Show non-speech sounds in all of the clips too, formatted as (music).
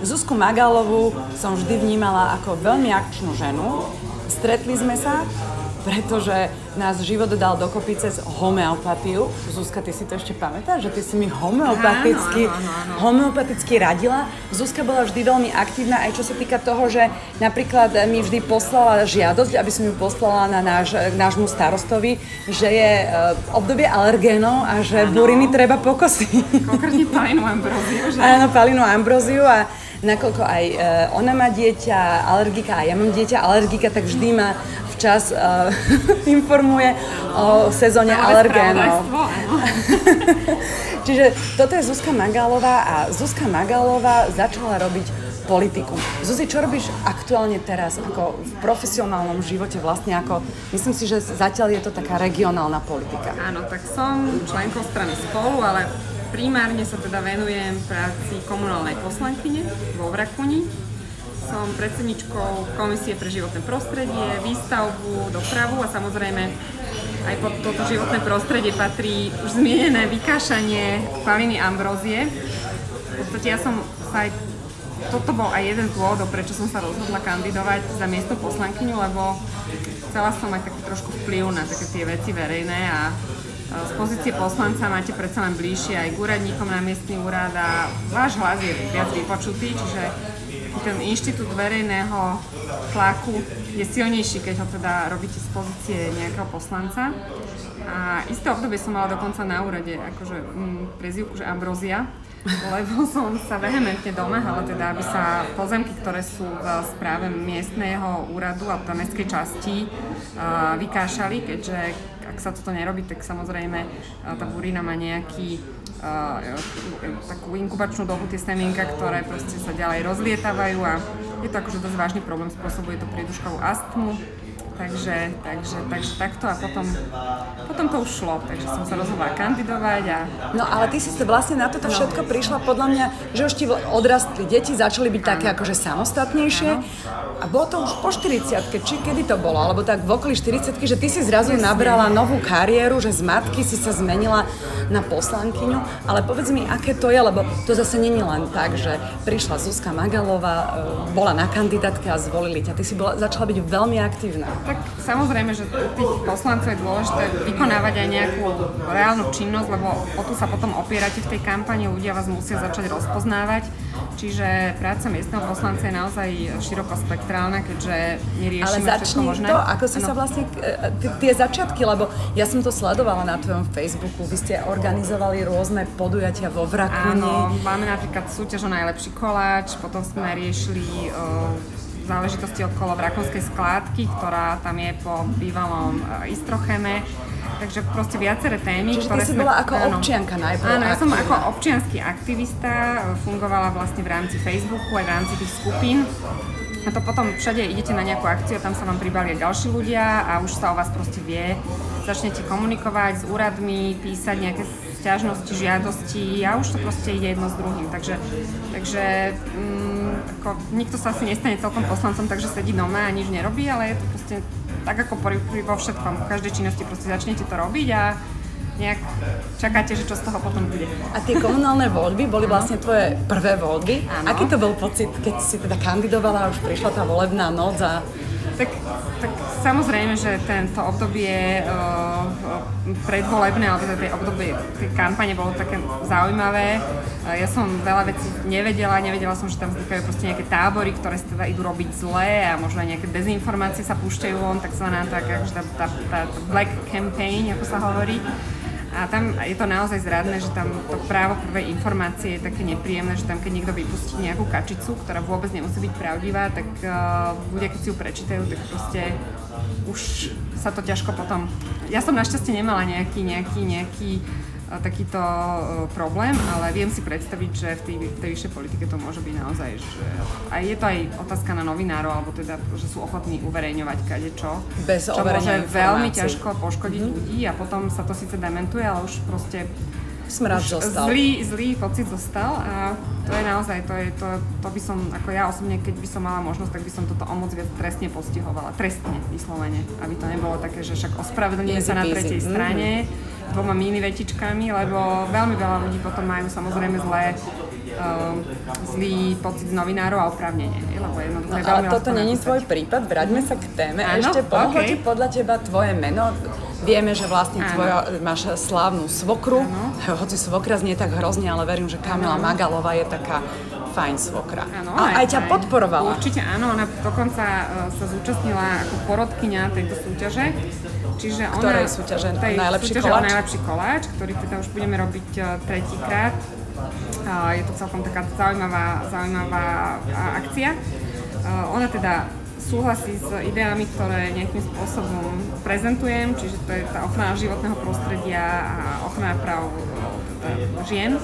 Zuzku Magalovú som vždy vnímala ako veľmi akčnú ženu. Stretli sme sa, pretože nás život dal dokopy cez homeopatiu. Zuzka, ty si to ešte pamätáš, že ty si mi homeopaticky, áno, áno, áno. homeopaticky radila. Zuzka bola vždy veľmi aktívna, aj čo sa týka toho, že napríklad mi vždy poslala žiadosť, aby som ju poslala na náš, nášmu starostovi, že je uh, obdobie alergénov a že áno. buriny treba pokosiť. Konkrétne palinu ambróziu, že? Áno, palinu ambróziu a nakoľko aj uh, ona má dieťa alergika a ja mám dieťa alergika, tak vždy ma včas uh, (laughs) informuje o sezóne alergénov. (laughs) Čiže toto je Zuzka Magálová a Zuzka Magálová začala robiť politiku. Zuzi, čo robíš aktuálne teraz ako v profesionálnom živote vlastne ako, myslím si, že zatiaľ je to taká regionálna politika. Áno, tak som členkou strany Spolu, ale primárne sa teda venujem práci komunálnej poslankyne vo Vrakuni som predsedničkou Komisie pre životné prostredie, výstavbu, dopravu a samozrejme aj pod toto životné prostredie patrí už zmienené vykášanie paliny ambrózie. V podstate ja som sa aj toto bol aj jeden z dôvodov, prečo som sa rozhodla kandidovať za miesto poslankyňu, lebo chcela som mať taký trošku vplyv na také tie veci verejné a z pozície poslanca máte predsa len bližšie aj k úradníkom na miestny úrad a váš hlas je viac vypočutý, čiže ten inštitút verejného tlaku je silnejší, keď ho teda robíte z pozície nejakého poslanca. A isté obdobie som mala dokonca na úrade, akože mm, prezivku, že Ambrozia, lebo (laughs) som sa vehementne domáhala, teda, aby sa pozemky, ktoré sú v správe miestneho úradu a v mestskej časti vykášali, keďže ak sa toto nerobí, tak samozrejme uh, tá burina má nejaký takú inkubačnú dobu tie semienka, ktoré proste sa ďalej rozlietávajú a je to akože dosť vážny problém, spôsobuje to príduškovú astmu, takže, takže, takže takto a potom, potom to už šlo, takže som sa rozhodla kandidovať a... No ale ty si sa vlastne na toto všetko prišla podľa mňa, že už ti odrastli deti, začali byť také akože samostatnejšie a bolo to už po 40 či kedy to bolo, alebo tak v okolí 40 že ty si zrazu nabrala novú kariéru, že z matky si sa zmenila na poslankyňu, ale povedz mi, aké to je, lebo to zase není len tak, že prišla Zuzka Magalová, e, bola na kandidátke a zvolili ťa. Ty si bola, začala byť veľmi aktívna. Tak samozrejme, že tých poslancov je dôležité vykonávať aj nejakú reálnu činnosť, lebo o tu sa potom opierate v tej kampani, ľudia vás musia začať rozpoznávať. Čiže práca miestneho poslanca je naozaj širokospektrálna, keďže neriešime Ale všetko možné. to, ako si ano. sa vlastne, e, tie začiatky, lebo ja som to sledovala na tvojom Facebooku, vy ste organizovali rôzne podujatia vo Vrakuni. Áno, máme napríklad súťaž o najlepší koláč, potom sme riešili uh, záležitosti okolo Vrakovskej skládky, ktorá tam je po bývalom e, Istrocheme. Takže proste viaceré témy, Čiže ktoré ty si sme... bola ako áno, občianka najprv. Áno, ja som ako občianský aktivista fungovala vlastne v rámci Facebooku aj v rámci tých skupín. A to potom všade idete na nejakú akciu, tam sa vám pribalia ďalší ľudia a už sa o vás proste vie. Začnete komunikovať s úradmi, písať nejaké stiažnosti, žiadosti a už to proste ide jedno s druhým. Takže, takže mm, ako, nikto sa asi nestane celkom poslancom, takže sedí doma a nič nerobí, ale je to proste tak ako vo všetkom, v každej činnosti proste začnete to robiť a nejak čakáte, že čo z toho potom bude. A tie komunálne voľby boli vlastne tvoje prvé voľby. Ano. Aký to bol pocit, keď si teda kandidovala a už prišla tá volebná noc a... Tak, tak samozrejme, že tento obdobie uh, predvolebné, alebo teda obdobie tej kampane bolo také zaujímavé. Uh, ja som veľa vecí nevedela, nevedela som, že tam vznikajú proste nejaké tábory, ktoré sa teda idú robiť zlé a možno aj nejaké dezinformácie sa púšťajú on, takzvaná tá, tá, tá, tá black campaign, ako sa hovorí. A tam je to naozaj zradné, že tam to právo prvej informácie je také nepríjemné, že tam keď niekto vypustí nejakú kačicu, ktorá vôbec nemusí byť pravdivá, tak uh, ľudia, keď si ju prečítajú, tak proste už sa to ťažko potom... Ja som našťastie nemala nejaký, nejaký, nejaký takýto problém, ale viem si predstaviť, že v tej, tej vyššej politike to môže byť naozaj, že aj je to aj otázka na novinárov, alebo teda, že sú ochotní uverejňovať kadečo, Bez čo môže veľmi ťažko poškodiť mm-hmm. ľudí a potom sa to síce dementuje, ale už proste smrad zostal. Zlý, zlý pocit zostal a to je naozaj, to, je, to, to by som, ako ja osobne, keď by som mala možnosť, tak by som toto o moc viac trestne postihovala. Trestne, vyslovene. Aby to nebolo také, že však ospravedlňuje sa na tretej strane. Mm-hmm dvoma mini vetičkami, lebo veľmi veľa ľudí potom majú samozrejme zlé zlý pocit z novinárov a oprávnenie, lebo jednoducho no, Ale toto není tvoj prípad, vráťme sa k téme. Áno? Ešte pomohlo okay. ti podľa teba tvoje meno? Vieme, že vlastne tvoja, máš slávnu svokru, ano. hoci svokra znie tak hrozne, ale verím, že Kamila ano. Magalová je taká fajn svokra. Áno, a aj, aj ťa fajn. podporovala. Určite áno, ona dokonca uh, sa zúčastnila ako porodkyňa tejto súťaže. Čiže ona, Ktorej súťaže? Tej najlepší súťaže koláč? najlepší koláč, ktorý teda už budeme robiť uh, tretíkrát. Uh, je to celkom taká zaujímavá, zaujímavá akcia. Uh, ona teda súhlasí s ideami, ktoré nejakým spôsobom prezentujem, čiže to je tá ochrana životného prostredia a ochrana práv žien.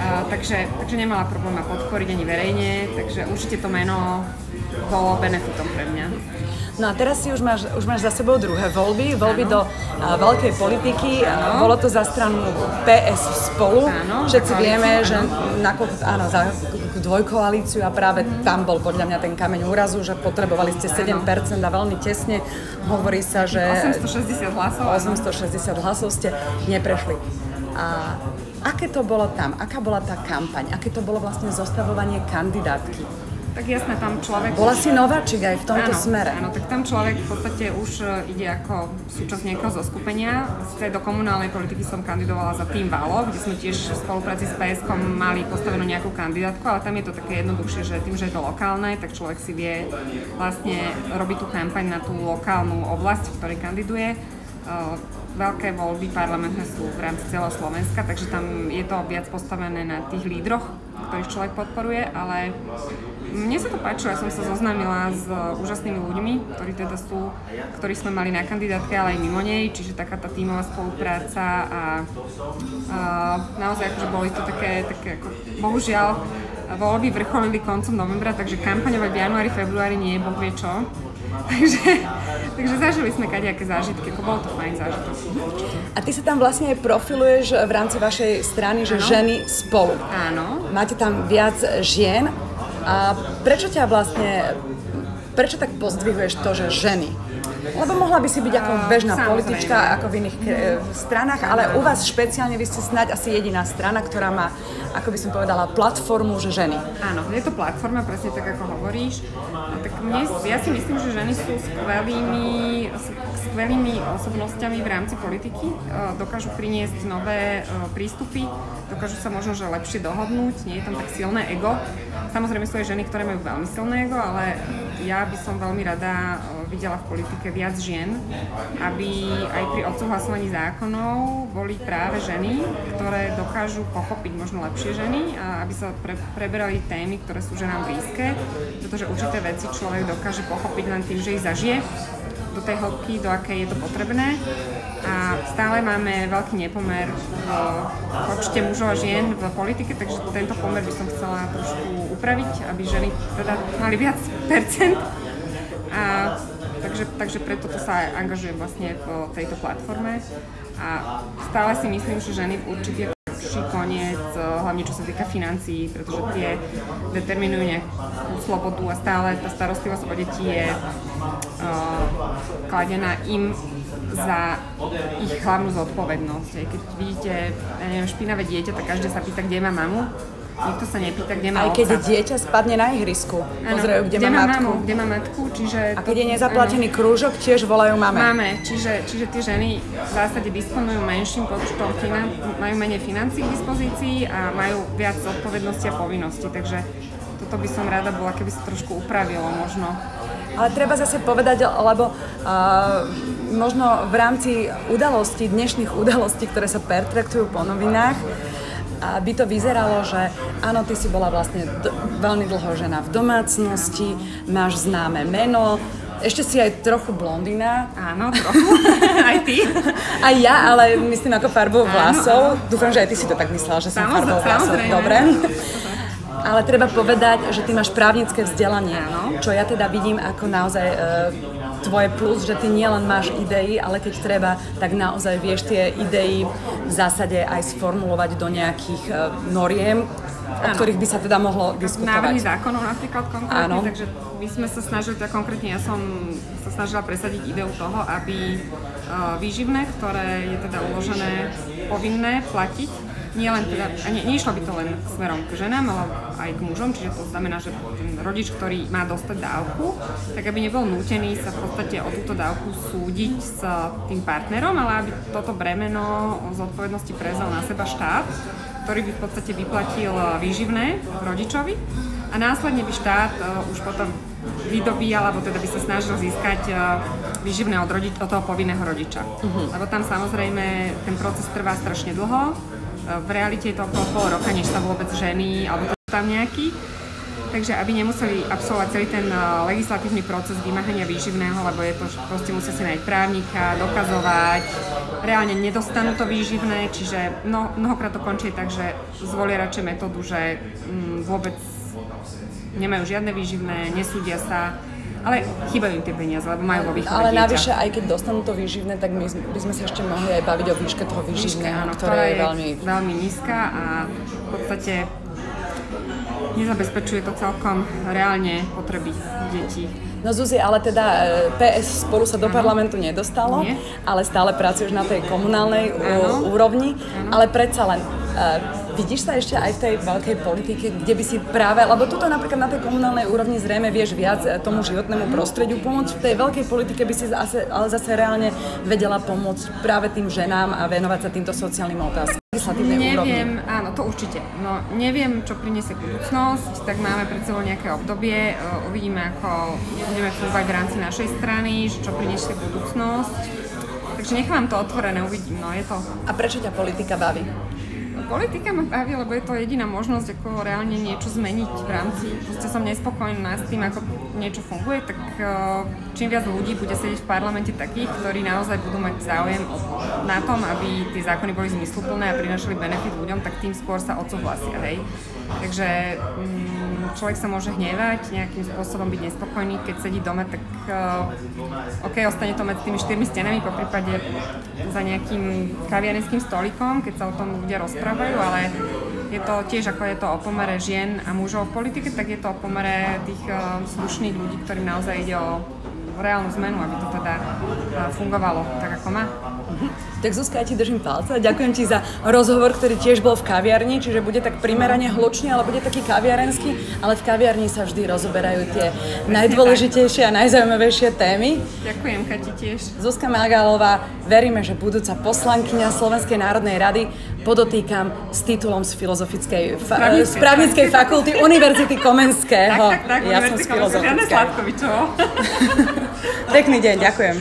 A, takže, takže nemala problém ma podporiť ani verejne, takže určite to meno bolo benefitom pre mňa. No a teraz si už máš, už máš za sebou druhé voľby, voľby ano. do uh, veľkej politiky. Ano. Bolo to za stranu PS spolu. Ano, Všetci vieme, ano. že nakoľko, áno, za dvojkoalíciu a práve tam bol podľa mňa ten kameň úrazu, že potrebovali ste 7% a veľmi tesne. Hovorí sa, že... 860 hlasov. 860 hlasov ste neprešli. A aké to bolo tam? Aká bola tá kampaň? Aké to bolo vlastne zostavovanie kandidátky? Tak jasné, tam človek... Bola si nováčik aj v tomto áno, smere. Áno, tak tam človek v podstate už e, ide ako súčasť nejakého zoskupenia. Z do komunálnej politiky som kandidovala za tým Valo, kde sme tiež v spolupráci s PSK mali postavenú nejakú kandidátku, ale tam je to také jednoduchšie, že tým, že je to lokálne, tak človek si vie vlastne robiť tú kampaň na tú lokálnu oblasť, v ktorej kandiduje e, veľké voľby parlamentné sú v rámci celého Slovenska, takže tam je to viac postavené na tých lídroch, ktorých človek podporuje, ale mne sa to páčilo, ja som sa zoznámila s úžasnými ľuďmi, ktorí teda sú, ktorí sme mali na kandidátke, ale aj mimo nej, čiže taká tá tímová spolupráca a, a naozaj akože boli to také, také ako, bohužiaľ, voľby vrcholili koncom novembra, takže kampaňové v januári, februári nie je boh vie čo. (laughs) Takže, takže zažili sme kadejaké zážitky, ako bolo to fajn zážitok. A ty sa tam vlastne aj profiluješ v rámci vašej strany, že ano. ženy spolu. Áno. Máte tam viac žien. A prečo ťa vlastne, prečo tak pozdvihuješ to, že ženy? Lebo mohla by si byť ako bežná Samozrejme. politička, ako v iných e, stranách, ale u vás špeciálne vy ste snáď asi jediná strana, ktorá má, ako by som povedala, platformu, že ženy. Áno, je to platforma, presne tak, ako hovoríš. A tak mne, ja si myslím, že ženy sú skvelými, skvelými osobnostiami v rámci politiky. E, dokážu priniesť nové e, prístupy, dokážu sa možno že lepšie dohodnúť, nie je tam tak silné ego. Samozrejme sú aj ženy, ktoré majú veľmi silné ego, ale ja by som veľmi rada videla v politike viac žien, aby aj pri odsúhlasovaní zákonov boli práve ženy, ktoré dokážu pochopiť možno lepšie ženy a aby sa pre, preberali témy, ktoré sú ženám blízke, pretože určité veci človek dokáže pochopiť len tým, že ich zažije do tej hĺbky, do akej je to potrebné. A stále máme veľký nepomer v počte mužov a žien v politike, takže tento pomer by som chcela trošku upraviť, aby ženy teda mali viac percent. Takže, takže preto to sa angažujem vlastne v tejto platforme a stále si myslím, že ženy v určite koniec, hlavne čo sa týka financií, pretože tie determinujú nejakú slobodu a stále tá starostlivosť o deti je uh, kladená im za ich hlavnú zodpovednosť. Keď vidíte, ja neviem, špinavé dieťa, tak každý sa pýta, kde má mamu Nikto sa nepýta, kde má Aj keď otca. dieťa spadne na ihrisku, pozerajú, kde, kde má matku. Mamu, kde má matku, čiže... A keď to, je nezaplatený ano. krúžok, tiež volajú máme. Máme, čiže, čiže tie ženy v zásade disponujú menším počtom, finan- majú menej financí k dispozícii a majú viac zodpovednosti a povinností, takže toto by som rada bola, keby sa trošku upravilo možno. Ale treba zase povedať, lebo uh, možno v rámci udalostí, dnešných udalostí, ktoré sa pertraktujú po novinách, by to vyzeralo, že áno, ty si bola vlastne d- veľmi dlho žena v domácnosti, máš známe meno, ešte si aj trochu blondina. Áno, trochu. (laughs) aj ty. (laughs) Aj ja, ale myslím ako farbou vlasov. Áno, áno. Dúfam, že aj ty si to tak myslela, že som farbou vlasov. Dobre. (laughs) Ale treba povedať, že ty máš právnické vzdelanie, Áno. čo ja teda vidím ako naozaj e, tvoje plus, že ty nielen máš idei, ale keď treba, tak naozaj vieš tie idei v zásade aj sformulovať do nejakých uh, noriem, o ktorých by sa teda mohlo diskutovať. Návrhy zákonov napríklad konkrétne, Áno. takže my sme sa snažili, teda konkrétne ja som sa snažila presadiť ideu toho, aby uh, výživné, ktoré je teda uložené povinné platiť, nielen teda, a ne, nešlo by to len smerom k ženám, ale aj k mužom, čiže to znamená, že ten rodič, ktorý má dostať dávku, tak aby nebol nútený sa v podstate o túto dávku súdiť s tým partnerom, ale aby toto bremeno zodpovednosti prezal na seba štát, ktorý by v podstate vyplatil výživné rodičovi a následne by štát uh, už potom vydobíjal, alebo teda by sa snažil získať uh, výživné od, rodič- od toho povinného rodiča. Uh-huh. Lebo tam samozrejme ten proces trvá strašne dlho. V realite je to okolo pol roka, než sa vôbec ženy, alebo to tam nejaký. Takže aby nemuseli absolvovať celý ten uh, legislatívny proces vymáhania výživného, lebo je to, proste musia si nájsť právnika, dokazovať, reálne nedostanú to výživné, čiže mnoho, mnohokrát to končí tak, že zvolia radšej metódu, že mm, vôbec nemajú žiadne výživné, nesúdia sa, ale chýbajú im tie peniaze, lebo majú vo výchove Ale dieťa. navyše, aj keď dostanú to výživné, tak my by sme sa ešte mohli aj baviť o výške toho výživného, áno, ktoré je veľmi... veľmi nízka a v podstate nezabezpečuje to celkom reálne potreby detí. No Zuzi, ale teda e, PS spolu sa do parlamentu nedostalo, Nie. ale stále pracuješ na tej komunálnej Áno. ú- úrovni, Áno. ale predsa len uh, vidíš sa ešte aj v tej veľkej politike, kde by si práve, lebo tuto napríklad na tej komunálnej úrovni zrejme vieš viac e, tomu životnému prostrediu pomôcť, v tej veľkej politike by si zase, ale zase reálne vedela pomôcť práve tým ženám a venovať sa týmto sociálnym otázkam. legislatívnej úrovni. Neviem, áno, to určite. No, neviem, čo priniesie budúcnosť, tak máme pred sebou nejaké obdobie, e, uvidíme, ako budeme fungovať v rámci našej strany, čo priniesie budúcnosť. Takže nechám to otvorené, uvidím, no je to... A prečo ťa politika baví? Politika ma baví, lebo je to jediná možnosť, ako reálne niečo zmeniť v rámci. Proste som nespokojná s tým, ako niečo funguje, tak uh, čím viac ľudí bude sedieť v parlamente takých, ktorí naozaj budú mať záujem na tom, aby tie zákony boli zmysluplné a prinašali benefit ľuďom, tak tým skôr sa odsúhlasia, hej. Takže mm, človek sa môže hnevať, nejakým spôsobom byť nespokojný, keď sedí doma, tak uh, OK, ostane to medzi tými štyrmi stenami, po prípade za nejakým kaviarenským stolikom, keď sa o tom ľudia rozprávajú, ale je to tiež ako je to o pomere žien a mužov v politike, tak je to o pomere tých uh, slušných ľudí, ktorým naozaj ide o reálnu zmenu, aby to teda uh, fungovalo tak, ako má. (laughs) Tak Zuzka, ja ti držím palce ďakujem ti za rozhovor, ktorý tiež bol v kaviarni, čiže bude tak primerane hlučný, ale bude taký kaviarenský, ale v kaviarni sa vždy rozoberajú tie najdôležitejšie a najzaujímavejšie témy. Ďakujem, Kati, tiež. Zuzka Magalová, veríme, že budúca poslankyňa Slovenskej národnej rady, podotýkam s titulom z filozofickej fa- z právnickej fakulty Univerzity Komenského. Tak, tak, tak, ja som z filozofickej. Pekný deň, ďakujem.